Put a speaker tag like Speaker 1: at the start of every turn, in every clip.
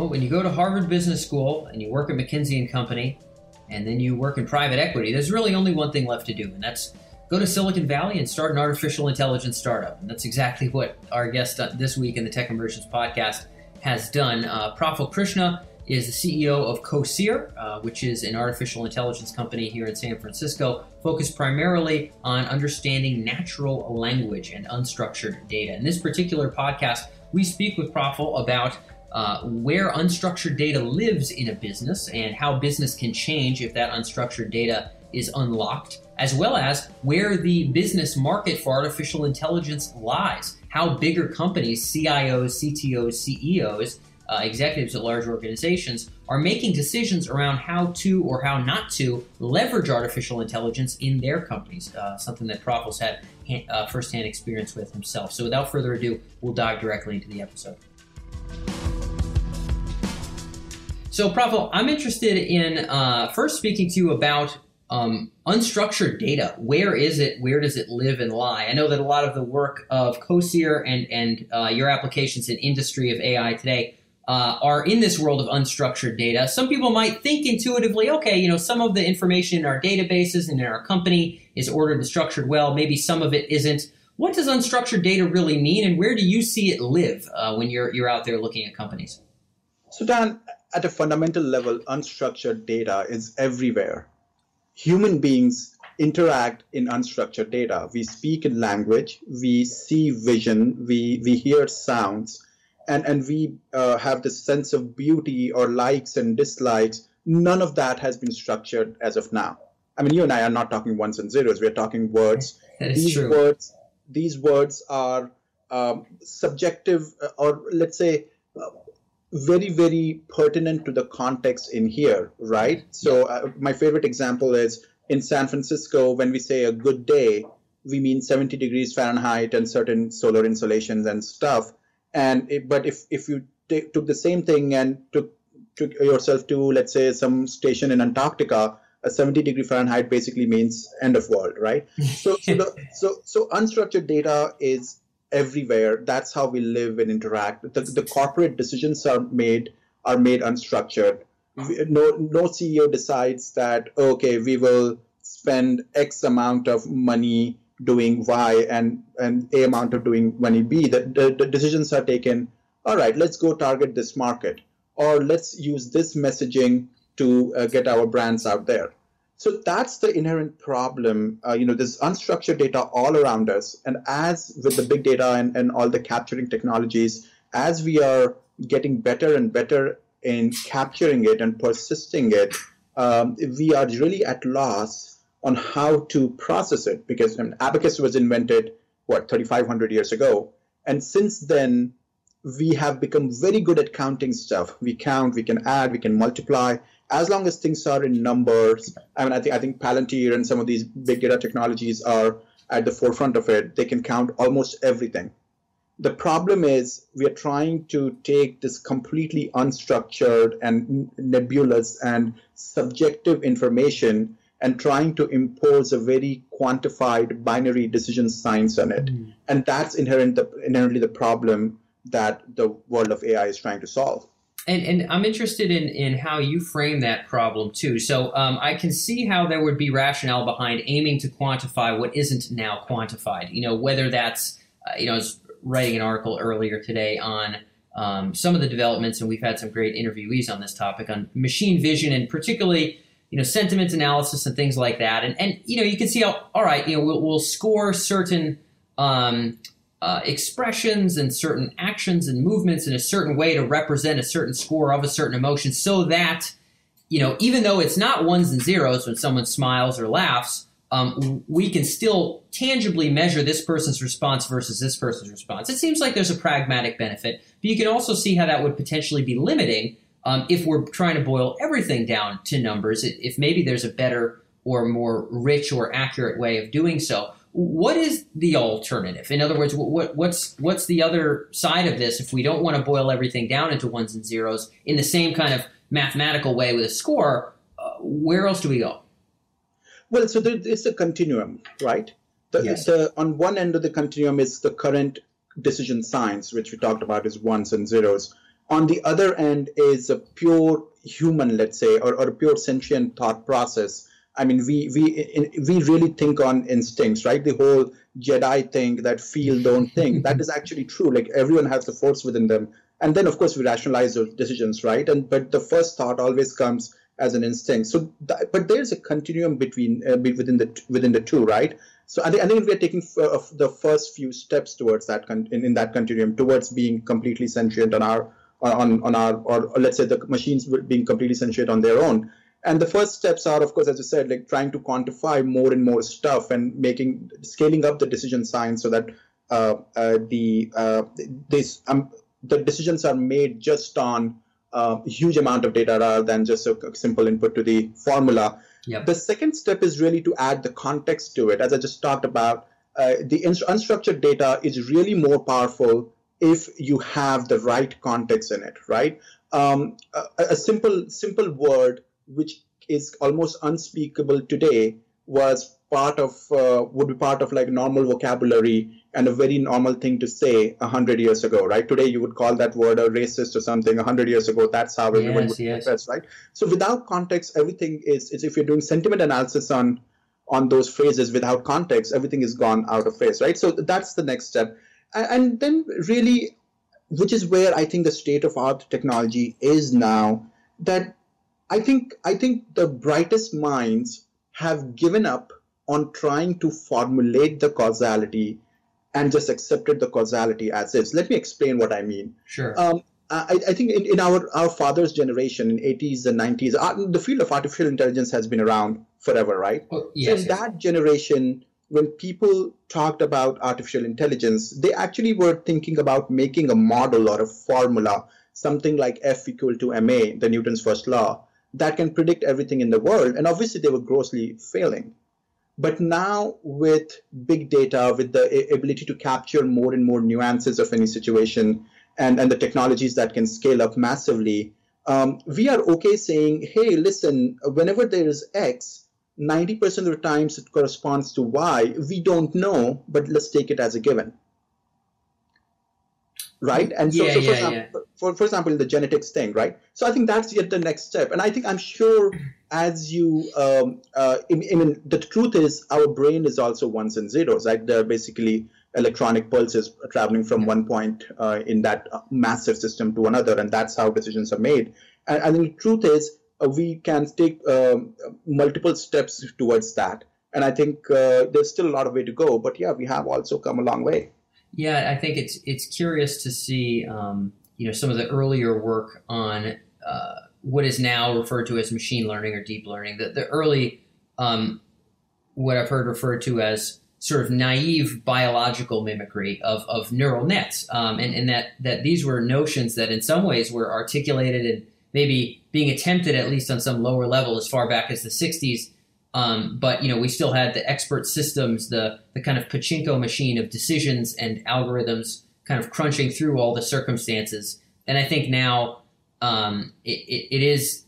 Speaker 1: Well, when you go to Harvard Business School and you work at McKinsey and Company, and then you work in private equity, there's really only one thing left to do, and that's go to Silicon Valley and start an artificial intelligence startup. And that's exactly what our guest this week in the Tech Emergence podcast has done. Uh, Praful Krishna is the CEO of Coseer, uh, which is an artificial intelligence company here in San Francisco, focused primarily on understanding natural language and unstructured data. In this particular podcast, we speak with Praful about uh, where unstructured data lives in a business and how business can change if that unstructured data is unlocked, as well as where the business market for artificial intelligence lies, how bigger companies, CIOs, CTOs, CEOs, uh, executives at large organizations are making decisions around how to or how not to leverage artificial intelligence in their companies, uh, something that Praful's had uh, firsthand experience with himself. So without further ado, we'll dive directly into the episode. So, Praful, I'm interested in uh, first speaking to you about um, unstructured data. Where is it? Where does it live and lie? I know that a lot of the work of Coseer and and uh, your applications in industry of AI today uh, are in this world of unstructured data. Some people might think intuitively, okay, you know, some of the information in our databases and in our company is ordered and structured well. Maybe some of it isn't. What does unstructured data really mean, and where do you see it live uh, when you're you're out there looking at companies?
Speaker 2: So, Dan, at a fundamental level, unstructured data is everywhere. Human beings interact in unstructured data. We speak in language, we see vision, we, we hear sounds, and, and we uh, have this sense of beauty or likes and dislikes. None of that has been structured as of now. I mean, you and I are not talking ones and zeros. We're talking words.
Speaker 1: these
Speaker 2: true. words, these words are um, subjective, uh, or let's say, uh, very very pertinent to the context in here right? So uh, my favorite example is in san francisco when we say a good day we mean 70 degrees fahrenheit and certain solar insolations and stuff. And it, but if if you t- took the same thing and took took yourself to let's say some station in antarctica a 70 degree fahrenheit basically means end of world right? So so, the, so so unstructured data is everywhere. That's how we live and interact. The, the corporate decisions are made are made unstructured. No no CEO decides that okay we will spend X amount of money doing Y and and A amount of doing money B. The, the, the decisions are taken. All right, let's go target this market, or let's use this messaging to uh, get our brands out there. So that's the inherent problem. Uh, you know, there's unstructured data all around us. And as with the big data and, and all the capturing technologies, as we are getting better and better in capturing it and persisting it, um, we are really at loss on how to process it because I mean, abacus was invented what 3500 years ago and since then we have become very good at counting stuff we count we can add we can multiply as long as things are in numbers, I mean, I think I think Palantir and some of these big data technologies are at the forefront of it. They can count almost everything. The problem is we are trying to take this completely unstructured and nebulous and subjective information and trying to impose a very quantified binary decision science on it. Mm. And that's inherent the, inherently the problem that the world of AI is trying to solve.
Speaker 1: And, and I'm interested in, in how you frame that problem too. So um, I can see how there would be rationale behind aiming to quantify what isn't now quantified. You know, whether that's, uh, you know, I was writing an article earlier today on um, some of the developments, and we've had some great interviewees on this topic on machine vision and particularly, you know, sentiment analysis and things like that. And, and you know, you can see how, all right, you know, we'll, we'll score certain um, uh, expressions and certain actions and movements in a certain way to represent a certain score of a certain emotion so that you know even though it's not ones and zeros when someone smiles or laughs um, we can still tangibly measure this person's response versus this person's response. It seems like there's a pragmatic benefit but you can also see how that would potentially be limiting um, if we're trying to boil everything down to numbers if maybe there's a better or more rich or accurate way of doing so what is the alternative? In other words, what, what's what's the other side of this if we don't want to boil everything down into ones and zeros in the same kind of mathematical way with a score? Uh, where else do we go?
Speaker 2: Well, so there, it's a continuum, right? The, yes. the, on one end of the continuum is the current decision science, which we talked about is ones and zeros. On the other end is a pure human, let's say, or, or a pure sentient thought process. I mean, we we we really think on instincts, right? The whole Jedi thing that feel, don't think. that is actually true. Like everyone has the force within them, and then of course we rationalize those decisions, right? And but the first thought always comes as an instinct. So, but there's a continuum between uh, within the within the two, right? So I think, I think we are taking f- uh, the first few steps towards that con- in, in that continuum, towards being completely sentient on our on on our or, or let's say the machines being completely sentient on their own. And the first steps are, of course, as you said, like trying to quantify more and more stuff and making scaling up the decision science so that uh, uh, the uh, this um, the decisions are made just on a huge amount of data rather than just a simple input to the formula. Yep. The second step is really to add the context to it. As I just talked about, uh, the unstructured data is really more powerful if you have the right context in it, right? Um, a, a, simple simple word which is almost unspeakable today was part of uh, would be part of like normal vocabulary and a very normal thing to say a hundred years ago, right? Today you would call that word a racist or something. A hundred years ago, that's how everyone yes, would yes. express, right? So without context, everything is, is if you're doing sentiment analysis on on those phrases without context, everything is gone out of phase, right? So that's the next step, and then really, which is where I think the state of art technology is now. That I think I think the brightest minds have given up on trying to formulate the causality and just accepted the causality as is. Let me explain what I mean.
Speaker 1: Sure. Um,
Speaker 2: I, I, think in, in, our, our father's generation in 80s and 90s, uh, the field of artificial intelligence has been around forever, right?
Speaker 1: Well, yes,
Speaker 2: so in yes. that generation, when people talked about artificial intelligence, they actually were thinking about making a model or a formula, something like F equal to ma, the Newton's first law, that can predict everything in the world. And obviously, they were grossly failing. But now, with big data, with the ability to capture more and more nuances of any situation, and, and the technologies that can scale up massively, um, we are okay saying, hey, listen, whenever there is X, 90% of the times it corresponds to Y. We don't know, but let's take it as a given right? And so,
Speaker 1: yeah,
Speaker 2: so for,
Speaker 1: yeah,
Speaker 2: example,
Speaker 1: yeah.
Speaker 2: For, for example, the genetics thing, right? So I think that's yet the next step. And I think I'm sure as you, um, uh, I, I mean, the truth is our brain is also ones and zeros, right? They're basically electronic pulses traveling from one point uh, in that massive system to another, and that's how decisions are made. And, and the truth is, uh, we can take um, multiple steps towards that. And I think uh, there's still a lot of way to go, but yeah, we have also come a long way.
Speaker 1: Yeah, I think it's it's curious to see um, you know some of the earlier work on uh, what is now referred to as machine learning or deep learning. The, the early um, what I've heard referred to as sort of naive biological mimicry of, of neural nets, um, and, and that that these were notions that in some ways were articulated and maybe being attempted at least on some lower level as far back as the 60s um, but you know, we still had the expert systems, the the kind of pachinko machine of decisions and algorithms, kind of crunching through all the circumstances. And I think now um, it, it, it is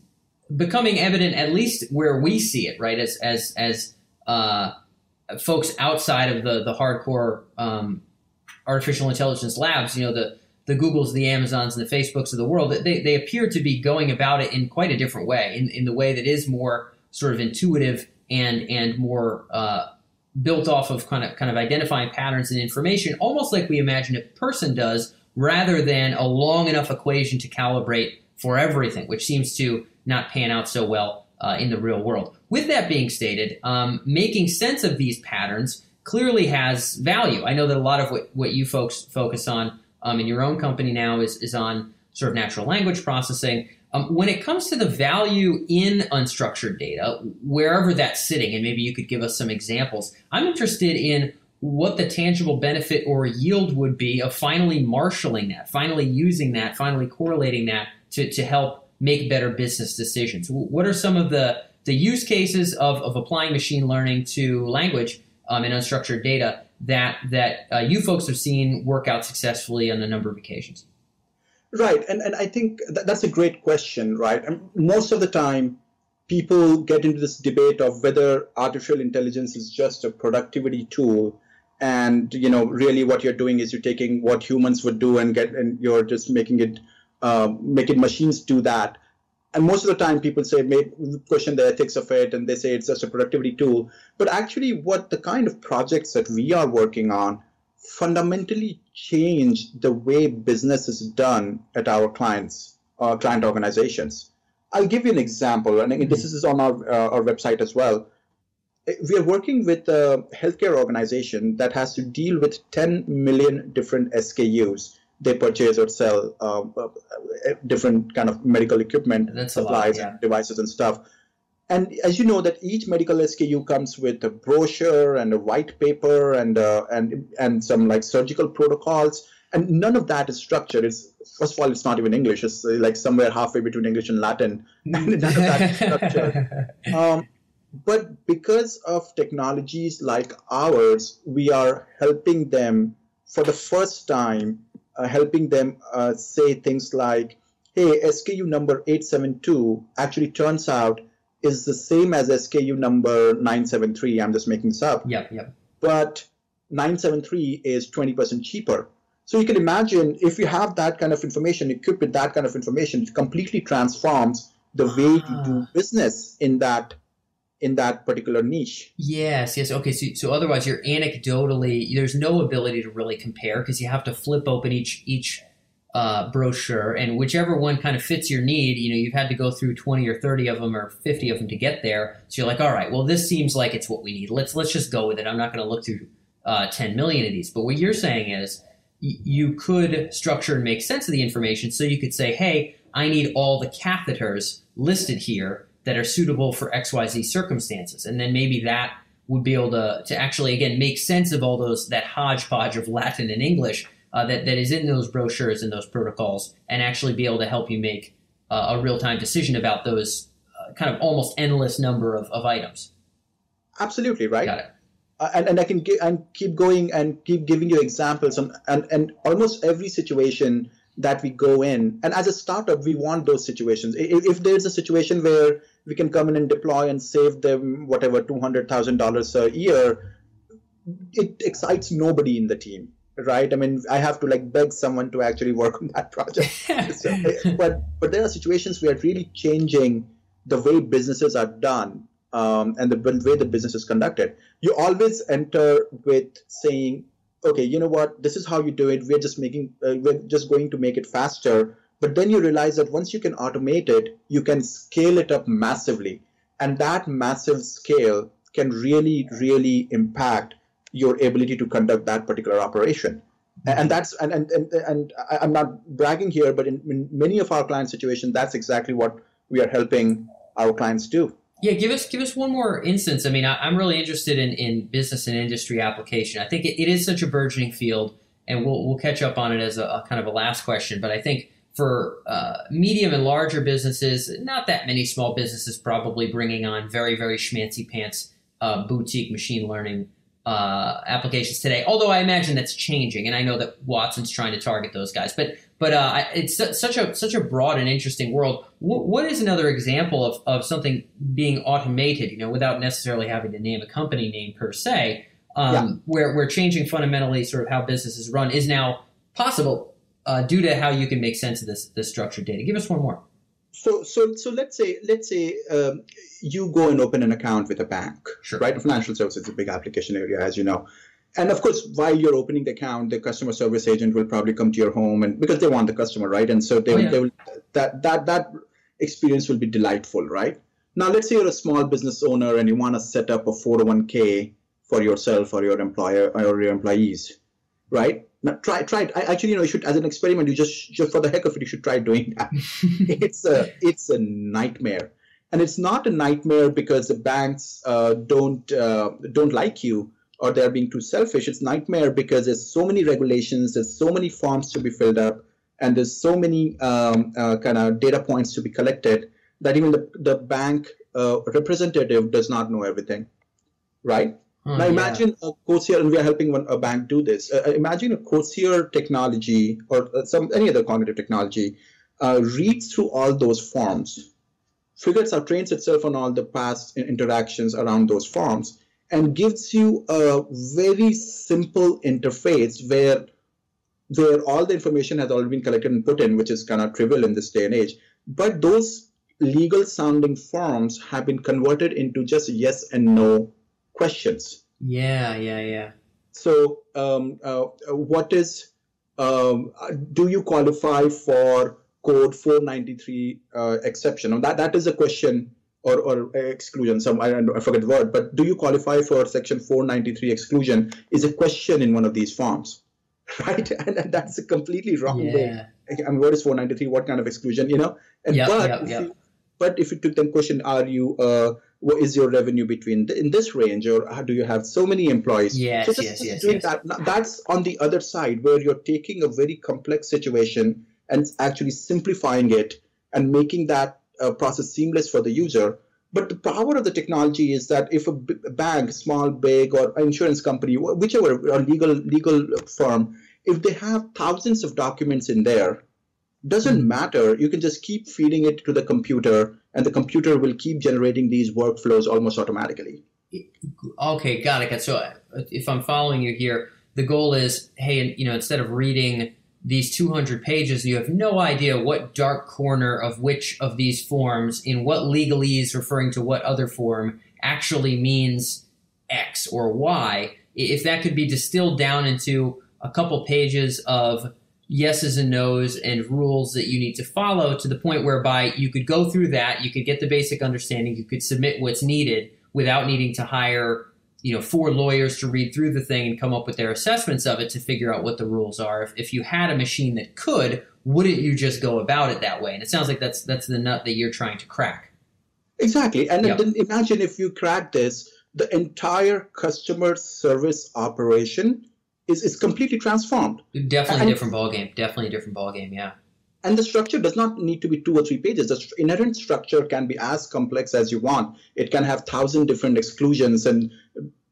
Speaker 1: becoming evident, at least where we see it, right? As as as uh, folks outside of the the hardcore um, artificial intelligence labs, you know, the the Googles, the Amazons, and the Facebooks of the world, they, they appear to be going about it in quite a different way, in, in the way that is more sort of intuitive and and more uh, built off of kind of kind of identifying patterns and information, almost like we imagine a person does, rather than a long enough equation to calibrate for everything, which seems to not pan out so well uh, in the real world. With that being stated, um, making sense of these patterns clearly has value. I know that a lot of what, what you folks focus on um, in your own company now is, is on sort of natural language processing. Um, when it comes to the value in unstructured data, wherever that's sitting, and maybe you could give us some examples, I'm interested in what the tangible benefit or yield would be of finally marshaling that, finally using that, finally correlating that to, to help make better business decisions. What are some of the, the use cases of, of applying machine learning to language um, and unstructured data that, that uh, you folks have seen work out successfully on a number of occasions?
Speaker 2: Right, and and I think that, that's a great question, right? And most of the time, people get into this debate of whether artificial intelligence is just a productivity tool, and you know, really, what you're doing is you're taking what humans would do and get, and you're just making it um, making machines do that. And most of the time, people say, may question the ethics of it, and they say it's just a productivity tool. But actually, what the kind of projects that we are working on fundamentally change the way business is done at our clients, uh, client organizations. I'll give you an example, and mm-hmm. this is on our, uh, our website as well. We are working with a healthcare organization that has to deal with 10 million different SKUs they purchase or sell uh, uh, different kind of medical equipment, supplies, lot, yeah. and devices and stuff. And as you know, that each medical SKU comes with a brochure and a white paper and uh, and and some like surgical protocols, and none of that is structured. It's first of all, it's not even English. It's uh, like somewhere halfway between English and Latin, and none of that is structured. Um, but because of technologies like ours, we are helping them for the first time uh, helping them uh, say things like, hey, SKU number 872 actually turns out is the same as SKU number 973. I'm just making this up.
Speaker 1: Yeah, yeah.
Speaker 2: But 973 is 20% cheaper. So you can imagine if you have that kind of information, equipped with that kind of information, it completely transforms the way you do ah. business in that in that particular niche.
Speaker 1: Yes, yes. Okay, so, so otherwise you're anecdotally there's no ability to really compare because you have to flip open each each uh, brochure and whichever one kind of fits your need. You know, you've had to go through 20 or 30 of them or 50 of them to get there. So you're like, all right, well, this seems like it's what we need. Let's let's just go with it. I'm not going to look through uh, 10 million of these. But what you're saying is y- you could structure and make sense of the information. So you could say, hey, I need all the catheters listed here that are suitable for XYZ circumstances. And then maybe that would be able to, to actually, again, make sense of all those, that hodgepodge of Latin and English uh, that, that is in those brochures and those protocols and actually be able to help you make uh, a real time decision about those uh, kind of almost endless number of, of items.
Speaker 2: Absolutely, right?
Speaker 1: Got it.
Speaker 2: Uh, and, and I can and keep going and keep giving you examples and, and, and almost every situation that we go in. And as a startup, we want those situations. If, if there's a situation where we can come in and deploy and save them whatever $200,000 a year, it excites nobody in the team, right? I mean, I have to like beg someone to actually work on that project. so, but but there are situations where really changing the way businesses are done um, and the way the business is conducted. You always enter with saying, okay, you know what, this is how you do it. We're just making, uh, we're just going to make it faster but then you realize that once you can automate it, you can scale it up massively. And that massive scale can really, really impact your ability to conduct that particular operation. And that's and and and, and I'm not bragging here, but in, in many of our client situations, that's exactly what we are helping our clients do.
Speaker 1: Yeah, give us give us one more instance. I mean, I, am really interested in, in business and industry application. I think it, it is such a burgeoning field, and we'll we'll catch up on it as a, a kind of a last question. But I think for uh, medium and larger businesses, not that many small businesses probably bringing on very, very schmancy pants uh, boutique machine learning uh, applications today. Although I imagine that's changing, and I know that Watson's trying to target those guys. But but uh, it's such a such a broad and interesting world. W- what is another example of, of something being automated? You know, without necessarily having to name a company name per se, um, yeah. where where changing fundamentally sort of how businesses run is now possible uh, due to how you can make sense of this this structured data. Give us one more.
Speaker 2: So so so let's say let's say um, you go and open an account with a bank,
Speaker 1: sure.
Speaker 2: right? Financial services is a big application area, as you know. And of course, while you're opening the account, the customer service agent will probably come to your home, and because they want the customer, right? And so they, oh, yeah. they will that that that experience will be delightful, right? Now, let's say you're a small business owner and you want to set up a 401k for yourself or your employer or your employees, right? Now try try it. I actually you know you should as an experiment you just just for the heck of it you should try doing that. it's a it's a nightmare, and it's not a nightmare because the banks uh, don't uh, don't like you or they're being too selfish. It's nightmare because there's so many regulations, there's so many forms to be filled up, and there's so many um, uh, kind of data points to be collected that even the the bank uh, representative does not know everything, right? Now imagine yeah. a Coseer, and we are helping one, a bank do this. Uh, uh imagine a Coseer technology or uh, some any other cognitive technology uh, reads through all those forms, figures out, trains itself on all the past interactions around those forms, and gives you a very simple interface where where all the information has already been collected and put in, which is kind of trivial in this day and age. But those legal sounding forms have been converted into just yes and no questions.
Speaker 1: Yeah, yeah, yeah.
Speaker 2: So, um, uh, what is, um, do you qualify for code 493 uh, exception? That, that is a question or, or exclusion. Some I, I forget the word, but do you qualify for section 493 exclusion? Is a question in one of these forms, right? And, and that's a completely wrong
Speaker 1: Yeah.
Speaker 2: way. I mean, what is 493? What kind of exclusion? You know, and
Speaker 1: Yep,
Speaker 2: but
Speaker 1: yep,
Speaker 2: if
Speaker 1: yep.
Speaker 2: you, but if you took them question, are you uh, what is your revenue between in this range, or how do you have so many employees?
Speaker 1: Yes,
Speaker 2: so
Speaker 1: yes,
Speaker 2: just
Speaker 1: yes,
Speaker 2: doing
Speaker 1: yes.
Speaker 2: that. now, That's on the other side where you're taking a very complex situation and actually simplifying it and making that uh, process seamless for the user. But the power of the technology is that if a bank, small, big, or insurance company, whichever or legal legal firm, if they have thousands of documents in there, doesn't matter. You can just keep feeding it to the computer, and the computer will keep generating these workflows almost automatically.
Speaker 1: Okay, got it. So uh, if I'm following you here, the goal is, hey, you know, instead of reading these 200 pages, you have no idea what dark corner of which of these forms, in what legalese referring to what other form, actually means X or Y. If that could be distilled down into a couple pages of yeses and nos and rules that you need to follow to the point whereby you could go through that, you could get the basic understanding, you could submit what's needed without needing to hire you know four lawyers to read through the thing and come up with their assessments of it to figure out what the rules are. If, if you had a machine that could, wouldn't you just go about it that way? And it sounds like that's that's the nut that you're trying to crack.
Speaker 2: Exactly. And
Speaker 1: Yep.
Speaker 2: then imagine if you crack this, the entire customer service operation is, is completely transformed.
Speaker 1: Definitely a
Speaker 2: And-
Speaker 1: different ballgame. Definitely a different ballgame. Yeah.
Speaker 2: And the structure does not need to be two or three pages. The inherent structure can be as complex as you want. It can have thousand different exclusions and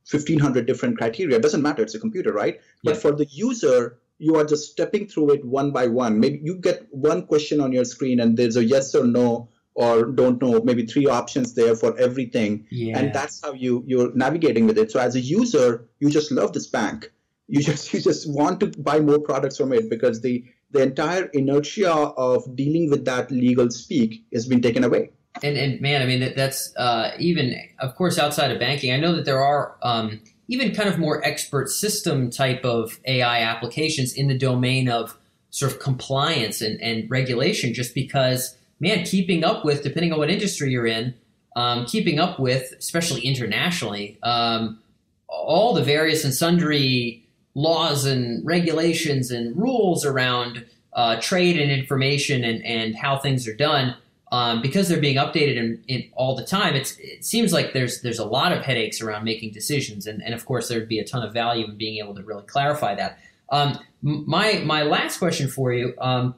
Speaker 2: fifteen hundred different criteria. It doesn't matter. It's a computer, right? But
Speaker 1: Yeah.
Speaker 2: for the user, you are just stepping through it one by one. Maybe you get one question on your screen, and there's a yes or no or don't know. Maybe three options there for everything,
Speaker 1: Yeah.
Speaker 2: and that's how you you're navigating with it. So as a user, you just love this bank. You just you just want to buy more products from it because the the entire inertia of dealing with that legal speak has been taken away.
Speaker 1: And and man, I mean that that's uh, even of course outside of banking. I know that there are um, even kind of more expert system type of AI applications in the domain of sort of compliance and, and regulation. Just because, man, keeping up with depending on what industry you're in, um, keeping up with, especially internationally, um, all the various and sundry laws and regulations and rules around uh, trade and information and, and how things are done um, because they're being updated in, in all the time, it seems like there's there's a lot of headaches around making decisions, and, and of course there'd be a ton of value in being able to really clarify that. Um, my my last question for you um,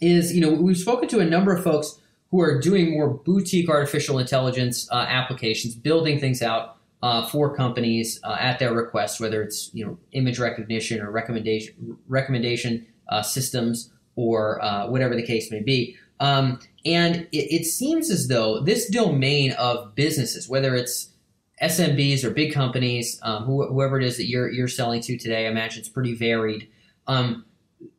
Speaker 1: is, you know, we've spoken to a number of folks who are doing more boutique artificial intelligence uh, applications, building things out uh, for companies uh, at their request, whether it's you know image recognition or recommendation recommendation uh, systems or uh, whatever the case may be. Um, and it, it seems as though this domain of businesses, whether it's SMBs or big companies, um, who, whoever it is that you're you're selling to today, I imagine it's pretty varied. Um,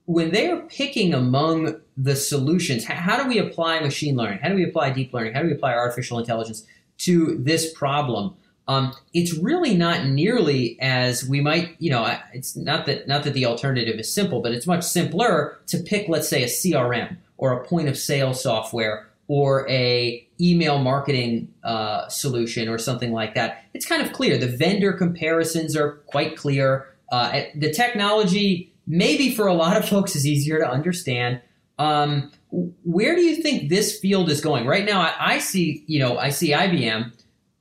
Speaker 1: when they are picking among the solutions, how, how do we apply machine learning? How do we apply deep learning? How do we apply artificial intelligence to this problem? Um, it's really not nearly as we might, you know, it's not that not that the alternative is simple, but it's much simpler to pick, let's say, a CRM or a point of sale software or a email marketing uh, solution or something like that. It's kind of clear. The vendor comparisons are quite clear. Uh, the technology, maybe for a lot of folks, is easier to understand. Um, where do you think this field is going right now? I, I see, you know, I see IBM.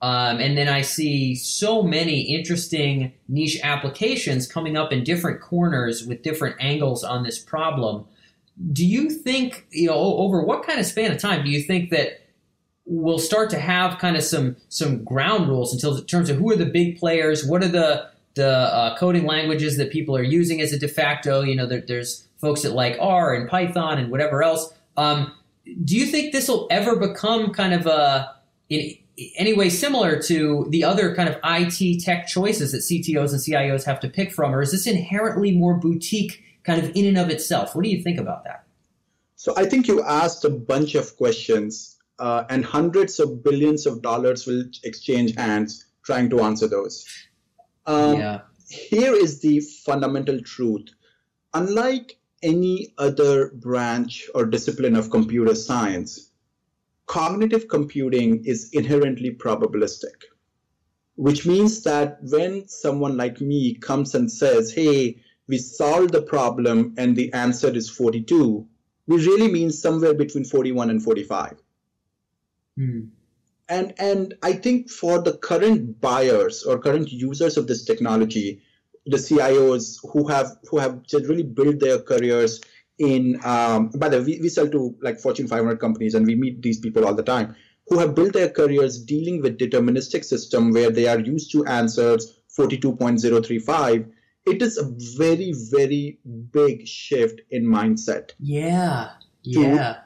Speaker 1: Um, and then I see so many interesting niche applications coming up in different corners with different angles on this problem. Do you think, you know, over what kind of span of time do you think that we'll start to have kind of some some ground rules until in terms of who are the big players, what are the the uh, coding languages that people are using as a de facto? You know, there, there's folks that like R and Python and whatever else. Um, do you think this will ever become kind of a anyway similar to the other kind of IT tech choices that CTOs and CIOs have to pick from, or is this inherently more boutique kind of in and of itself. What do you think about that?
Speaker 2: So I think you asked a bunch of questions, uh, and hundreds of billions of dollars will exchange hands trying to answer those. Um, yeah. Here is the fundamental truth. Unlike any other branch or discipline of computer science, cognitive computing is inherently probabilistic, which means that when someone like me comes and says, hey, we solved the problem and the answer is 42, we really mean somewhere between 41 and 45. Hmm. And, and I think for the current buyers or current users of this technology, the CIOs who have who have generally built their careers in um, by the way, we, we sell to like Fortune 500 companies and we meet these people all the time who have built their careers dealing with deterministic system where they are used to answers 42.035 it is a very very big shift in mindset.
Speaker 1: Yeah. Yeah.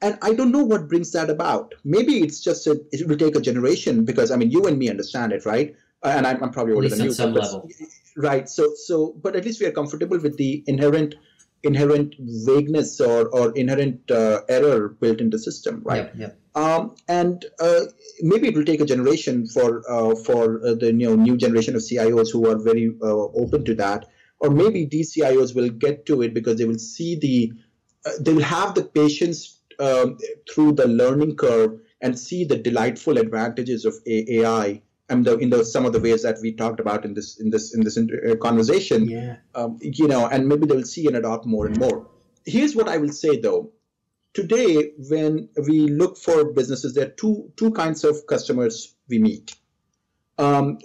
Speaker 2: And i don't know what brings that about. Maybe it's just a, it will take a generation because i mean you and me understand it right? And i'm, I'm probably older than you
Speaker 1: some level.
Speaker 2: right so so but at least we are comfortable with the inherent inherent vagueness or, or inherent uh, error built in the system, right?
Speaker 1: Yep, yep.
Speaker 2: Um, and uh, maybe it will take a generation for uh, for uh, the you know, new generation of CIOs who are very uh, open to that, or maybe these CIOs will get to it because they will see the uh, they will have the patience um, through the learning curve and see the delightful advantages of AI and the, in the, some of the ways that we talked about in this in this in this uh, conversation,
Speaker 1: yeah.
Speaker 2: um, you know, and maybe they will see and adopt more and more. Here's what I will say though. Today, when we look for businesses, there are two two kinds of customers we meet. Um,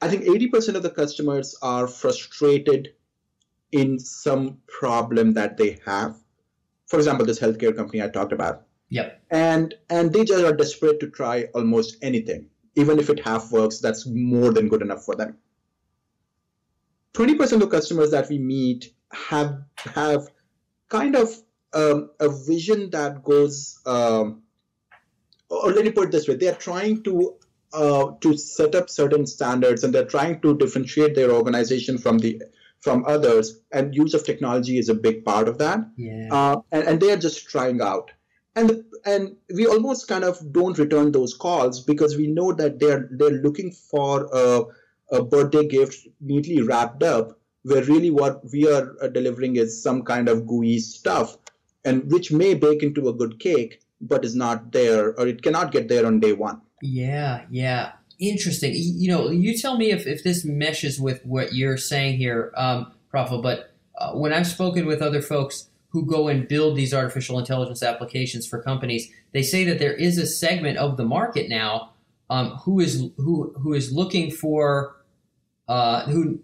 Speaker 2: I think 80% of the customers are frustrated in some problem that they have. For example, this healthcare company I talked about.
Speaker 1: Yep.
Speaker 2: And and they just are desperate to try almost anything even if it half works, that's more than good enough for them. 20% of customers that we meet have have kind of um, a vision that goes, um, or let me put it this way: they are trying to uh, to set up certain standards, and they're trying to differentiate their organization from the from others. And use of technology is a big part of that.
Speaker 1: Yeah. Uh,
Speaker 2: and, and they are just trying out and and we almost kind of don't return those calls because we know that they're they're looking for a, a birthday gift neatly wrapped up where really what we are uh, delivering is some kind of gooey stuff and which may bake into a good cake but is not there or it cannot get there on day one.
Speaker 1: Yeah yeah. Interesting. You know you tell me if, if this meshes with what you're saying here um, but uh, when I've spoken with other folks who go and build these artificial intelligence applications for companies, they say that there is a segment of the market now um, who is who who is looking for uh, who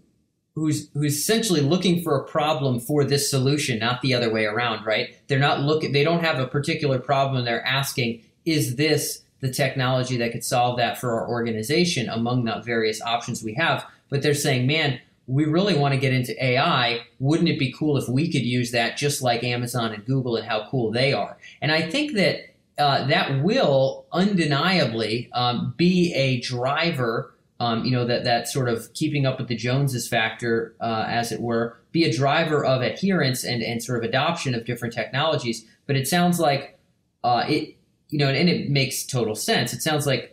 Speaker 1: who's who's essentially looking for a problem for this solution, not the other way around, right? They're not looking they don't have a particular problem. They're asking, is this the technology that could solve that for our organization among the various options we have? But they're saying, man, we really want to get into AI. Wouldn't it be cool if we could use that just like Amazon and Google and how cool they are? And I think that uh, that will undeniably um, be a driver. Um, you know that that sort of keeping up with the Joneses factor, uh, as it were, be a driver of adherence and and sort of adoption of different technologies. But it sounds like uh, it, you know, and it makes total sense. It sounds like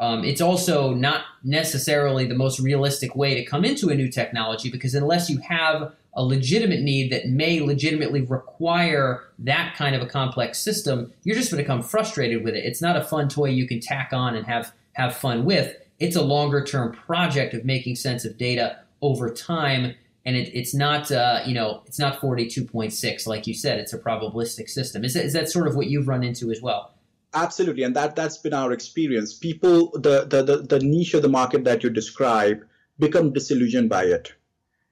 Speaker 1: um, it's also not necessarily the most realistic way to come into a new technology because unless you have a legitimate need that may legitimately require that kind of a complex system, you're just going to become frustrated with it. It's not a fun toy you can tack on and have have fun with. It's a longer term project of making sense of data over time, and it, it's not uh, you know it's not 42.6 like you said. It's a probabilistic system. Is that, is that sort of what you've run into as well?
Speaker 2: Absolutely, and that that's been our experience. People, the the the, the niche of the market that you describe, become disillusioned by it.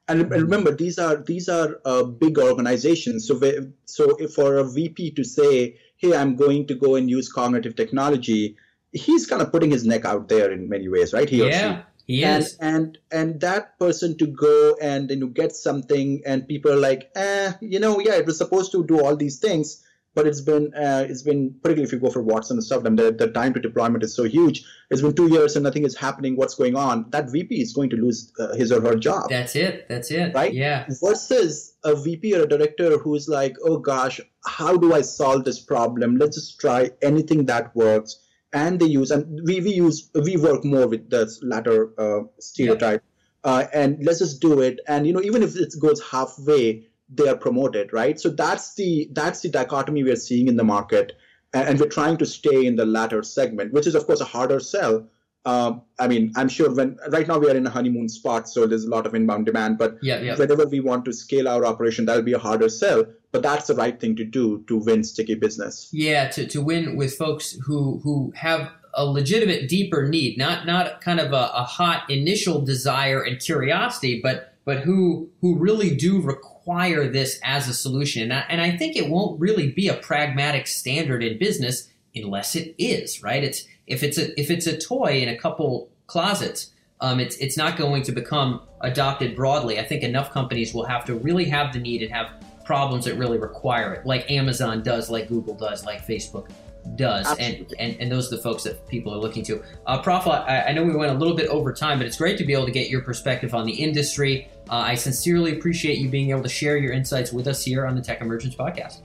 Speaker 2: And, and remember, these are these are uh, big organizations. So so for a VP to say, "Hey, I'm going to go and use cognitive technology," he's kind of putting his neck out there in many ways, right?
Speaker 1: He yeah. He
Speaker 2: and, is. and and that person to go and you know get something and people are like eh you know yeah it was supposed to do all these things but it's been uh, it's been particularly if you go for Watson and stuff, then the, the time to deployment is so huge. It's been two years and nothing is happening. What's going on? That VP is going to lose uh, his or her job.
Speaker 1: That's it. That's it.
Speaker 2: Right.
Speaker 1: Yeah.
Speaker 2: Versus a VP or a director who's like, oh gosh, how do I solve this problem? Let's just try anything that works. And they use and we, we use we work more with the latter uh, stereotype. Uh, and let's just do it. And you know, even if it goes halfway, they are promoted, right? So that's the that's the dichotomy we are seeing in the market, and, we're trying to stay in the latter segment, which is of course a harder sell. Um, I mean, I'm sure when right now we are in a honeymoon spot, so there's a lot of inbound demand. But
Speaker 1: yeah, yeah.
Speaker 2: whenever we want to scale our operation, that'll be a harder sell. But that's the right thing to do to win sticky business.
Speaker 1: Yeah, to, to win with folks who who have a legitimate deeper need, not not kind of a, a hot initial desire and curiosity, but but who who really do require this as a solution. And I, and I think it won't really be a pragmatic standard in business unless it is right. It's if it's a if it's a toy in a couple closets, um, it's it's not going to become adopted broadly. I think enough companies will have to really have the need and have problems that really require it, like Amazon does, like Google does, like Facebook does, and, and and those are the folks that people are looking to. Uh, Prof, I, I, know we went a little bit over time, but it's great to be able to get your perspective on the industry. Uh, I sincerely appreciate you being able to share your insights with us here on the Tech Emergence podcast.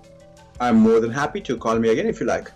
Speaker 2: I'm more than happy to call me again if you like.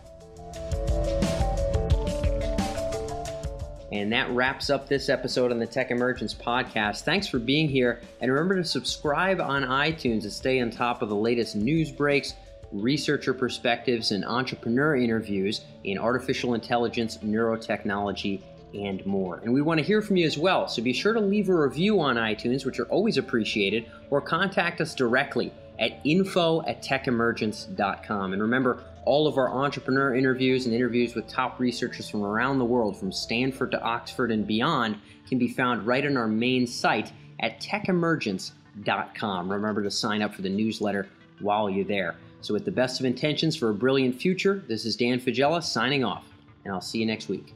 Speaker 1: And that wraps up this episode on the Tech Emergence podcast. Thanks for being here. And remember to subscribe on iTunes to stay on top of the latest news breaks researcher perspectives, and entrepreneur interviews in artificial intelligence, neurotechnology, and more. And we want to hear from you as well, so be sure to leave a review on iTunes, which are always appreciated, or contact us directly at info at techemergence.com. And remember, all of our entrepreneur interviews and interviews with top researchers from around the world, from Stanford to Oxford and beyond, can be found right on our main site at techemergence.com. Remember to sign up for the newsletter while you're there. So, with the best of intentions for a brilliant future, this is Dan Faggella signing off, and I'll see you next week.